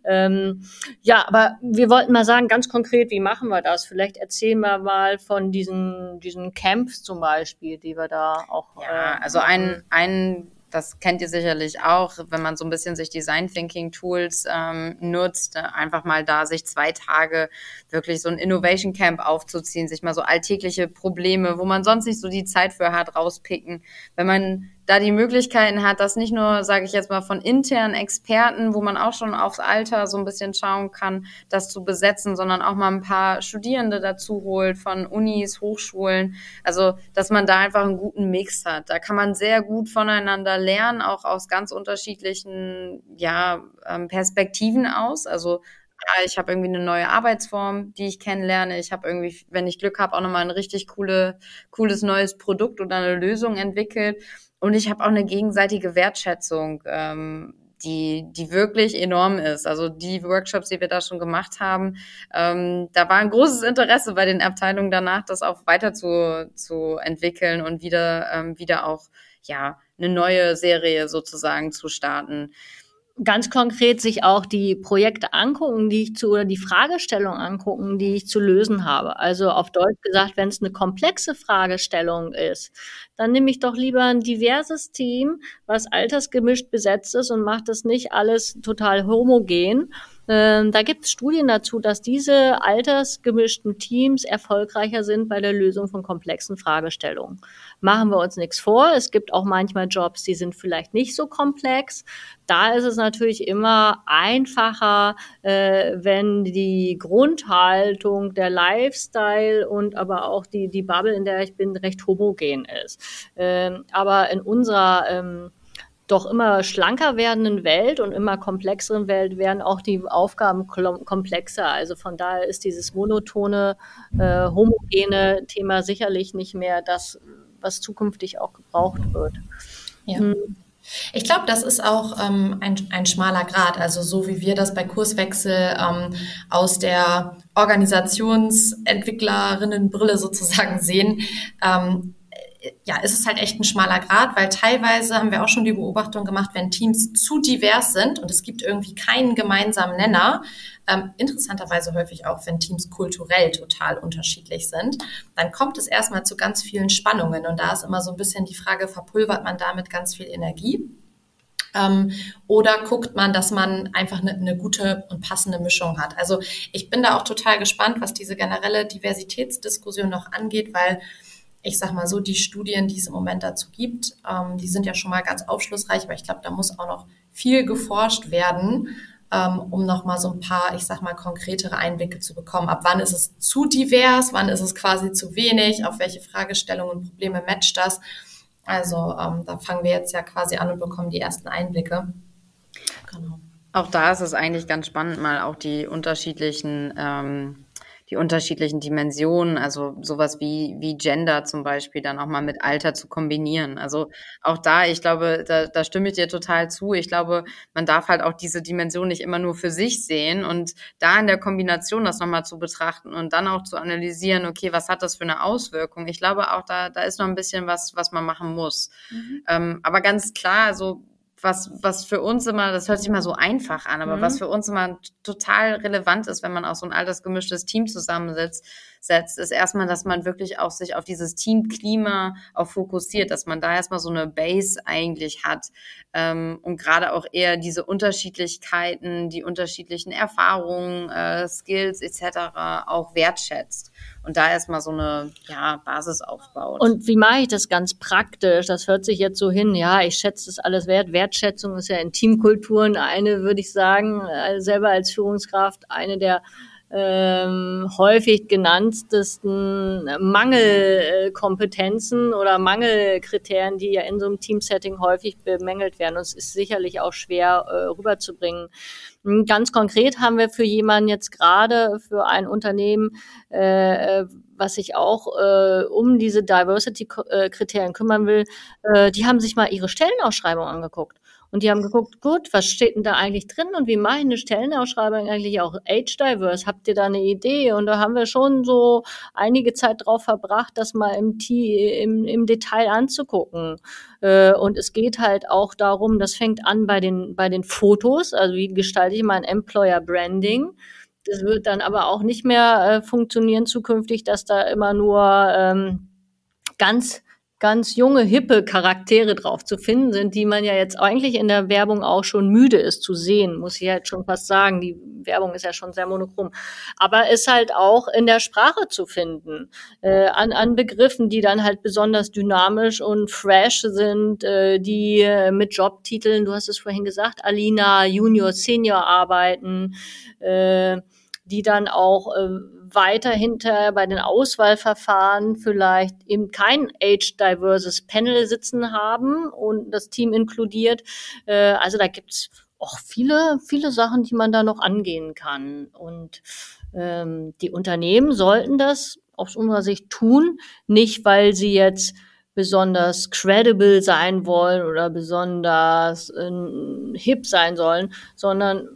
ähm, ja, aber wir wollten mal sagen, ganz konkret, wie machen wir das? Vielleicht erzählen wir mal von diesen, diesen Camps zum Beispiel, die wir da auch. Ja, äh, also ein, ein das kennt ihr sicherlich auch, wenn man so ein bisschen sich Design Thinking Tools ähm, nutzt, äh, einfach mal da sich zwei Tage wirklich so ein Innovation Camp aufzuziehen, sich mal so alltägliche Probleme, wo man sonst nicht so die Zeit für hat, rauspicken. Wenn man da die Möglichkeiten hat, das nicht nur, sage ich jetzt mal, von internen Experten, wo man auch schon aufs Alter so ein bisschen schauen kann, das zu besetzen, sondern auch mal ein paar Studierende dazu holt von Unis, Hochschulen. Also, dass man da einfach einen guten Mix hat. Da kann man sehr gut voneinander lernen, auch aus ganz unterschiedlichen ja, ähm, Perspektiven aus. Also ich habe irgendwie eine neue Arbeitsform, die ich kennenlerne. Ich habe irgendwie, wenn ich Glück habe, auch nochmal ein richtig coole, cooles neues Produkt oder eine Lösung entwickelt. Und ich habe auch eine gegenseitige Wertschätzung, ähm, die, die wirklich enorm ist. Also die Workshops, die wir da schon gemacht haben, ähm, da war ein großes Interesse bei den Abteilungen danach, das auch weiter zu, zu entwickeln und wieder, ähm, wieder auch ja eine neue Serie sozusagen zu starten ganz konkret sich auch die Projekte angucken, die ich zu, oder die Fragestellung angucken, die ich zu lösen habe. Also auf Deutsch gesagt, wenn es eine komplexe Fragestellung ist, dann nehme ich doch lieber ein diverses Team, was altersgemischt besetzt ist und macht das nicht alles total homogen, ähm, da gibt es Studien dazu, dass diese altersgemischten Teams erfolgreicher sind bei der Lösung von komplexen Fragestellungen. Machen wir uns nichts vor. Es gibt auch manchmal Jobs, die sind vielleicht nicht so komplex. Da ist es natürlich immer einfacher, äh, wenn die Grundhaltung, der Lifestyle und aber auch die, die Bubble, in der ich bin, recht homogen ist. Ähm, aber in unserer ähm, doch immer schlanker werdenden Welt und immer komplexeren Welt werden auch die Aufgaben komplexer. Also von daher ist dieses monotone, äh, homogene Thema sicherlich nicht mehr das, was zukünftig auch gebraucht wird. Ja. Hm. Ich glaube, das ist auch ähm, ein, ein schmaler Grad. Also so wie wir das bei Kurswechsel ähm, aus der Organisationsentwicklerinnenbrille sozusagen sehen. Ähm, ja, ist es halt echt ein schmaler Grad, weil teilweise haben wir auch schon die Beobachtung gemacht, wenn Teams zu divers sind und es gibt irgendwie keinen gemeinsamen Nenner, ähm, interessanterweise häufig auch, wenn Teams kulturell total unterschiedlich sind, dann kommt es erstmal zu ganz vielen Spannungen und da ist immer so ein bisschen die Frage, verpulvert man damit ganz viel Energie? Ähm, oder guckt man, dass man einfach eine, eine gute und passende Mischung hat? Also ich bin da auch total gespannt, was diese generelle Diversitätsdiskussion noch angeht, weil ich sag mal so, die Studien, die es im Moment dazu gibt, ähm, die sind ja schon mal ganz aufschlussreich, aber ich glaube, da muss auch noch viel geforscht werden, ähm, um noch mal so ein paar, ich sag mal, konkretere Einblicke zu bekommen. Ab wann ist es zu divers, wann ist es quasi zu wenig, auf welche Fragestellungen und Probleme matcht das? Also ähm, da fangen wir jetzt ja quasi an und bekommen die ersten Einblicke. Genau. Auch da ist es eigentlich ganz spannend, mal auch die unterschiedlichen ähm, die unterschiedlichen Dimensionen, also sowas wie, wie Gender zum Beispiel, dann auch mal mit Alter zu kombinieren. Also auch da, ich glaube, da, da stimme ich dir total zu. Ich glaube, man darf halt auch diese Dimension nicht immer nur für sich sehen und da in der Kombination das nochmal zu betrachten und dann auch zu analysieren, okay, was hat das für eine Auswirkung? Ich glaube auch, da, da ist noch ein bisschen was, was man machen muss. Mhm. Ähm, aber ganz klar, also was, was für uns immer, das hört sich mal so einfach an, aber mhm. was für uns immer total relevant ist, wenn man auch so ein altes gemischtes Team zusammensetzt, setzt, ist erstmal, dass man wirklich auch sich auf dieses Teamklima auch fokussiert, dass man da erstmal so eine Base eigentlich hat ähm, und gerade auch eher diese Unterschiedlichkeiten, die unterschiedlichen Erfahrungen, äh, Skills etc. auch wertschätzt und da erstmal so eine ja, Basis aufbaut. Und wie mache ich das ganz praktisch? Das hört sich jetzt so hin, ja, ich schätze das alles wert. Wertschätzung ist ja in Teamkulturen eine, würde ich sagen, äh, selber als Führungskraft eine der ähm, häufig genanntesten Mangelkompetenzen oder Mangelkriterien, die ja in so einem Teamsetting häufig bemängelt werden. Und es ist sicherlich auch schwer äh, rüberzubringen. Hm, ganz konkret haben wir für jemanden jetzt gerade für ein Unternehmen, äh, was sich auch äh, um diese Diversity-Kriterien kümmern will, äh, die haben sich mal ihre Stellenausschreibung angeguckt. Und die haben geguckt, gut, was steht denn da eigentlich drin und wie mache ich eine Stellenausschreibung eigentlich auch age-diverse? Habt ihr da eine Idee? Und da haben wir schon so einige Zeit drauf verbracht, das mal im, im, im Detail anzugucken. Äh, und es geht halt auch darum, das fängt an bei den, bei den Fotos, also wie gestalte ich mein Employer Branding. Das wird dann aber auch nicht mehr äh, funktionieren zukünftig, dass da immer nur ähm, ganz ganz junge, hippe Charaktere drauf zu finden sind, die man ja jetzt eigentlich in der Werbung auch schon müde ist zu sehen, muss ich jetzt schon fast sagen. Die Werbung ist ja schon sehr monochrom. Aber ist halt auch in der Sprache zu finden, äh, an, an Begriffen, die dann halt besonders dynamisch und fresh sind, äh, die äh, mit Jobtiteln, du hast es vorhin gesagt, Alina, Junior, Senior arbeiten, äh, die dann auch äh, weiter hinter bei den Auswahlverfahren vielleicht eben kein age-diverses Panel sitzen haben und das Team inkludiert. Äh, also da gibt's auch viele, viele Sachen, die man da noch angehen kann. Und ähm, die Unternehmen sollten das aus unserer Sicht tun, nicht weil sie jetzt besonders credible sein wollen oder besonders äh, hip sein sollen, sondern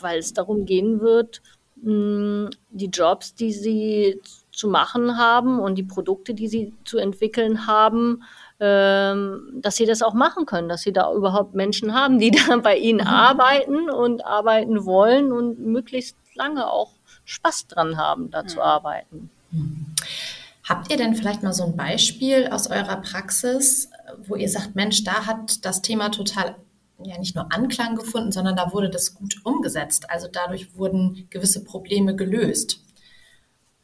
weil es darum gehen wird, die Jobs, die sie zu machen haben und die Produkte, die sie zu entwickeln haben, ähm, dass sie das auch machen können, dass sie da überhaupt Menschen haben, die da bei ihnen mhm. arbeiten und arbeiten wollen und möglichst lange auch Spaß dran haben, da mhm. zu arbeiten. Mhm. Habt ihr denn vielleicht mal so ein Beispiel aus eurer Praxis, wo ihr sagt, Mensch, da hat das Thema total ja nicht nur Anklang gefunden, sondern da wurde das gut umgesetzt. Also dadurch wurden gewisse Probleme gelöst.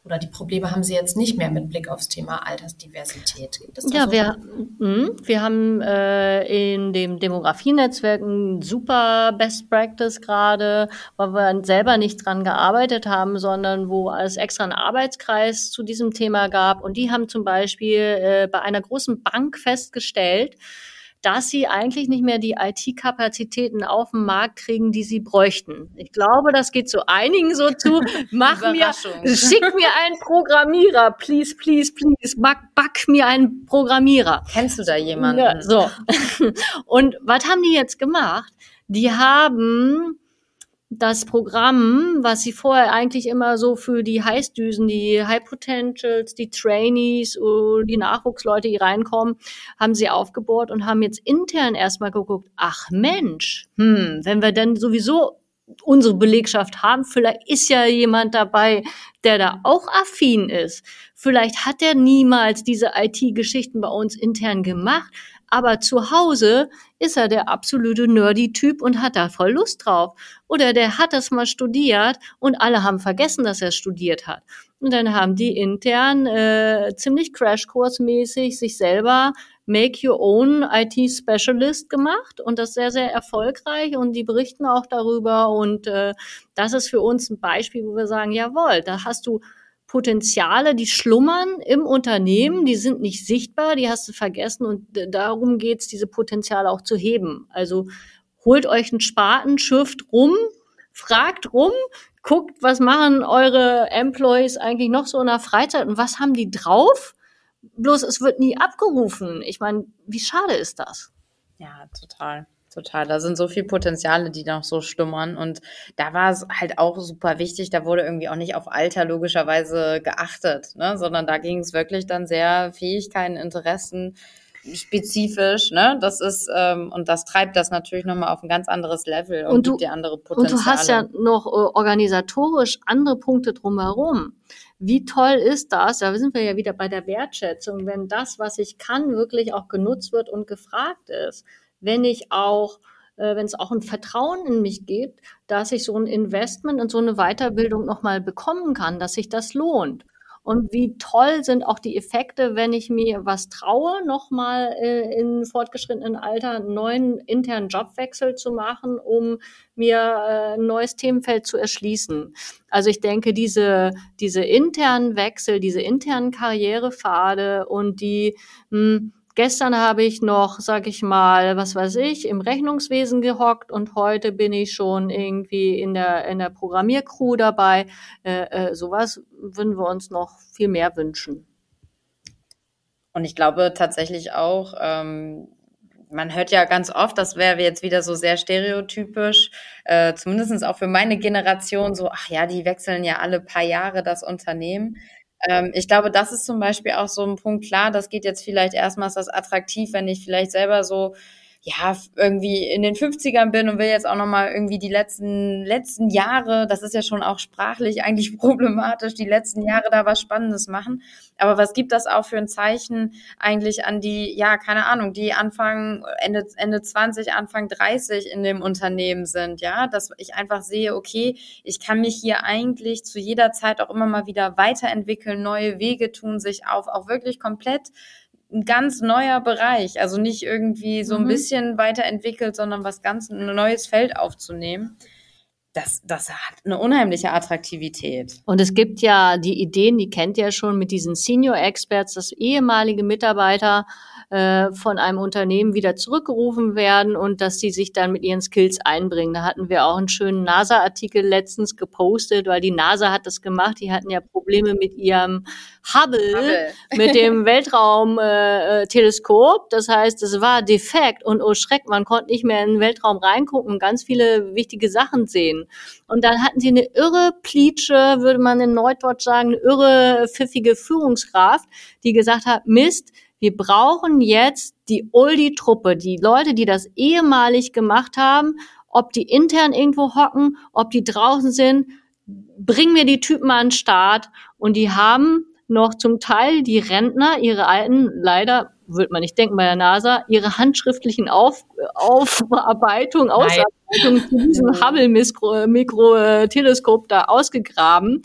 Oder die Probleme haben Sie jetzt nicht mehr mit Blick aufs Thema Altersdiversität. ja, so? wir, mh, wir haben äh, in dem Demografienetzwerk ein super Best Practice gerade, weil wir selber nicht dran gearbeitet haben, sondern wo es extra einen Arbeitskreis zu diesem Thema gab. Und die haben zum Beispiel äh, bei einer großen Bank festgestellt, dass sie eigentlich nicht mehr die IT-Kapazitäten auf den Markt kriegen, die sie bräuchten. Ich glaube, das geht zu einigen so zu. Mach mir, schick mir einen Programmierer, please, please, please, back, back mir einen Programmierer. Kennst du da jemanden? Ja, so. Und was haben die jetzt gemacht? Die haben das Programm, was sie vorher eigentlich immer so für die Heißdüsen, die High Potentials, die Trainees, die Nachwuchsleute, die reinkommen, haben sie aufgebohrt und haben jetzt intern erstmal geguckt, ach Mensch, hm, wenn wir denn sowieso unsere Belegschaft haben, vielleicht ist ja jemand dabei, der da auch affin ist. Vielleicht hat er niemals diese IT-Geschichten bei uns intern gemacht, aber zu Hause ist er der absolute Nerdy-Typ und hat da voll Lust drauf. Oder der hat das mal studiert und alle haben vergessen, dass er studiert hat. Und dann haben die intern äh, ziemlich Crashkurs-mäßig sich selber Make Your Own IT Specialist gemacht und das sehr, sehr erfolgreich und die berichten auch darüber und äh, das ist für uns ein Beispiel, wo wir sagen, jawohl, da hast du Potenziale, die schlummern im Unternehmen, die sind nicht sichtbar, die hast du vergessen und darum geht's, diese Potenziale auch zu heben. Also holt euch einen Spaten, schürft rum, fragt rum, guckt, was machen eure Employees eigentlich noch so in der Freizeit und was haben die drauf? Bloß es wird nie abgerufen. Ich meine, wie schade ist das? Ja, total total. Da sind so viele Potenziale, die noch so stummern. Und da war es halt auch super wichtig. Da wurde irgendwie auch nicht auf Alter logischerweise geachtet, ne? sondern da ging es wirklich dann sehr Fähigkeiten, Interessen, spezifisch, ne? Das ist, ähm, und das treibt das natürlich nochmal auf ein ganz anderes Level und, Und du- gibt dir andere Potenziale. Und du hast ja noch äh, organisatorisch andere Punkte drumherum. Wie toll ist das? Da sind wir ja wieder bei der Wertschätzung, wenn das, was ich kann, wirklich auch genutzt wird und gefragt ist. Wenn ich auch, äh, wenn es auch ein Vertrauen in mich gibt, dass ich so ein Investment und so eine Weiterbildung nochmal bekommen kann, dass sich das lohnt. Und wie toll sind auch die Effekte, wenn ich mir was traue, nochmal äh, in fortgeschrittenen Alter einen neuen internen Jobwechsel zu machen, um mir äh, ein neues Themenfeld zu erschließen. Also ich denke, diese, diese internen Wechsel, diese internen Karrierepfade und die, mh, gestern habe ich noch, sag ich mal, was weiß ich, im Rechnungswesen gehockt und heute bin ich schon irgendwie in der, in der Programmiercrew dabei. Äh, äh, sowas würden wir uns noch viel mehr wünschen. Und ich glaube tatsächlich auch, ähm, man hört ja ganz oft, das wäre jetzt wieder so sehr stereotypisch, äh, zumindest auch für meine Generation, so, ach ja, die wechseln ja alle paar Jahre das Unternehmen. Ähm, ich glaube, das ist zum Beispiel auch so ein Punkt, klar, das geht jetzt vielleicht erstmal, ist das attraktiv, wenn ich vielleicht selber so ja, irgendwie in den 50ern bin und will jetzt auch nochmal irgendwie die letzten, letzten Jahre, das ist ja schon auch sprachlich eigentlich problematisch, die letzten Jahre da was Spannendes machen. Aber was gibt das auch für ein Zeichen eigentlich an die, ja, keine Ahnung, die Anfang, Ende, Ende 20, Anfang 30 in dem Unternehmen sind, ja, dass ich einfach sehe, okay, ich kann mich hier eigentlich zu jeder Zeit auch immer mal wieder weiterentwickeln, neue Wege tun sich auf, auch wirklich komplett ein ganz neuer Bereich, also nicht irgendwie so ein Mhm. bisschen weiterentwickelt, sondern was ganz ein neues Feld aufzunehmen. Das, das hat eine unheimliche Attraktivität. Und es gibt ja die Ideen, die kennt ihr schon mit diesen Senior Experts, dass ehemalige Mitarbeiter äh, von einem Unternehmen wieder zurückgerufen werden und dass sie sich dann mit ihren Skills einbringen. Da hatten wir auch einen schönen NASA-Artikel letztens gepostet, weil die NASA hat das gemacht. Die hatten ja Probleme mit ihrem Hubble, Hubble. mit dem Weltraumteleskop. Äh, Teleskop. das heißt, es war defekt und oh Schreck, man konnte nicht mehr in den Weltraum reingucken und ganz viele wichtige Sachen sehen. Und dann hatten sie eine irre Plitsche, würde man in Neudeutsch sagen, eine irre pfiffige Führungskraft, die gesagt hat, Mist, wir brauchen jetzt die Uldi-Truppe, die Leute, die das ehemalig gemacht haben, ob die intern irgendwo hocken, ob die draußen sind, bringen wir die Typen an den Start. Und die haben noch zum Teil die Rentner, ihre alten, leider, würde man nicht denken bei der NASA, ihre handschriftlichen Auf, Aufarbeitung, Ausarbeitung zu diesem Hubble-Mikro-Teleskop da ausgegraben.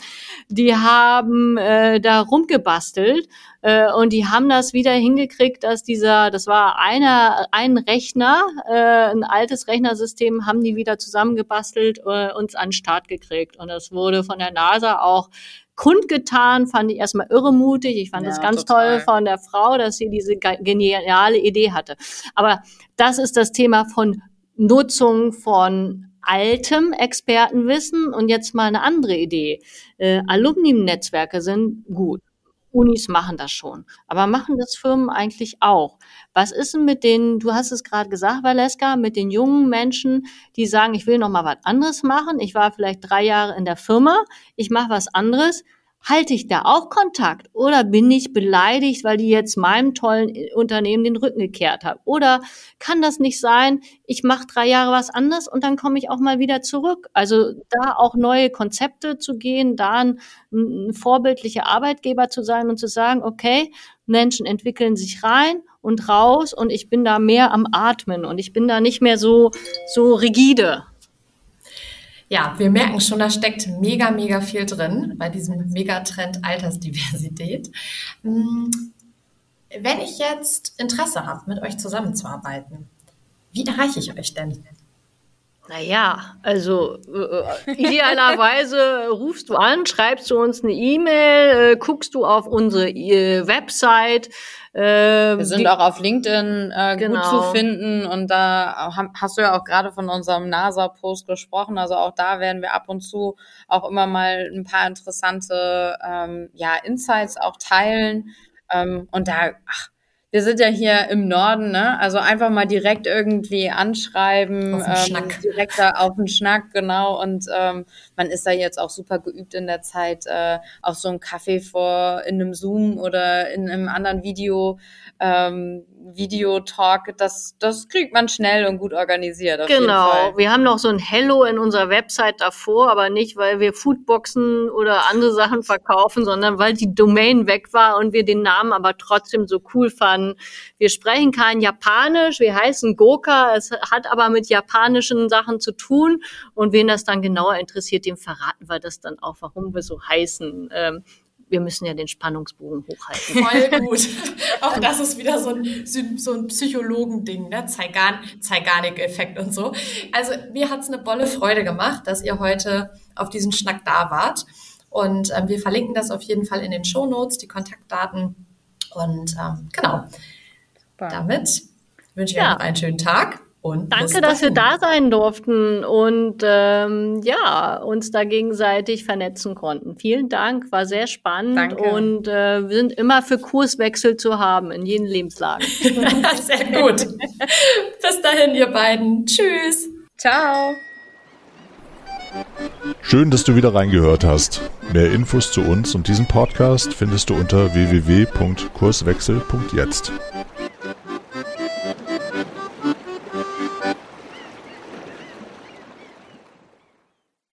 Die haben äh, da rumgebastelt äh, und die haben das wieder hingekriegt, dass dieser, das war einer, ein Rechner, äh, ein altes Rechnersystem, haben die wieder zusammengebastelt äh, und an den Start gekriegt. Und das wurde von der NASA auch kundgetan, fand ich erstmal irremutig. Ich fand Ja, das ganz total. toll von der Frau, dass sie diese ge- geniale Idee hatte. Aber das ist das Thema von Nutzung von altem Expertenwissen und jetzt mal eine andere Idee. Äh, Alumni-Netzwerke sind gut. Unis machen das schon. Aber machen das Firmen eigentlich auch? Was ist denn mit den, du hast es gerade gesagt, Valeska, mit den jungen Menschen, die sagen, ich will noch mal was anderes machen. Ich war vielleicht drei Jahre in der Firma, ich mache was anderes. Halte ich da auch Kontakt oder bin ich beleidigt, weil die jetzt meinem tollen Unternehmen den Rücken gekehrt haben? Oder kann das nicht sein, ich mache drei Jahre was anderes und dann komme ich auch mal wieder zurück? Also da auch neue Konzepte zu gehen, da ein, ein vorbildlicher Arbeitgeber zu sein und zu sagen, okay, Menschen entwickeln sich rein und raus und ich bin da mehr am Atmen und ich bin da nicht mehr so, so rigide. Ja, wir merken schon, da steckt mega, mega viel drin bei diesem Megatrend Altersdiversität. Hm, Wenn ich jetzt Interesse habe, mit euch zusammenzuarbeiten, wie erreiche ich euch denn? Naja, also äh, idealerweise rufst du an, schreibst du uns eine E-Mail, äh, guckst du auf unsere äh, Website. Äh, Wir sind die- auch auf LinkedIn äh, Genau. gut zu finden und da haben- hast du ja auch gerade von unserem NASA-Post gesprochen. Also auch da werden wir ab und zu auch immer mal ein paar interessante ähm, ja, Insights auch teilen. Ähm, und da, ach, wir sind ja hier im Norden, ne? Also einfach mal direkt irgendwie anschreiben, Auf den ähm, Schnack. direkt da auf den Schnack, genau. Und ähm, man ist da jetzt auch super geübt in der Zeit, äh, auf so einen Kaffee vor in einem Zoom oder in einem anderen Video ähm, Videotalk, das, das kriegt man schnell und gut organisiert. genau. Wir haben noch so ein Hello in unserer Website davor, aber nicht, weil wir Foodboxen oder andere Sachen verkaufen, sondern weil die Domain weg war und wir den Namen aber trotzdem so cool fanden. Wir sprechen kein Japanisch, wir heißen Goka, es hat aber mit japanischen Sachen zu tun und wen das dann genauer interessiert, dem verraten wir das dann auch, warum wir so heißen. Ähm, wir müssen ja den Spannungsbogen hochhalten. Voll gut. Auch das ist wieder so ein, so ein Psychologending, ne? Zeigarnik-Effekt und so. Also mir hat es eine bolle Freude gemacht, dass ihr heute auf diesen Schnack da wart. Und ähm, wir verlinken das auf jeden Fall in den Show Notes, die Kontaktdaten. Und ähm, genau. Super. Damit wünsche ich ja. euch noch einen schönen Tag. Und Danke, dass wir da sein durften und ähm, ja, uns da gegenseitig vernetzen konnten. Vielen Dank, war sehr spannend Danke. und äh, wir sind immer für Kurswechsel zu haben in jeden Lebenslagen. sehr gut. Bis dahin, ihr beiden. Tschüss. Ciao. Schön, dass du wieder reingehört hast. Mehr Infos zu uns und diesem Podcast findest du unter www.kurswechsel.jetzt.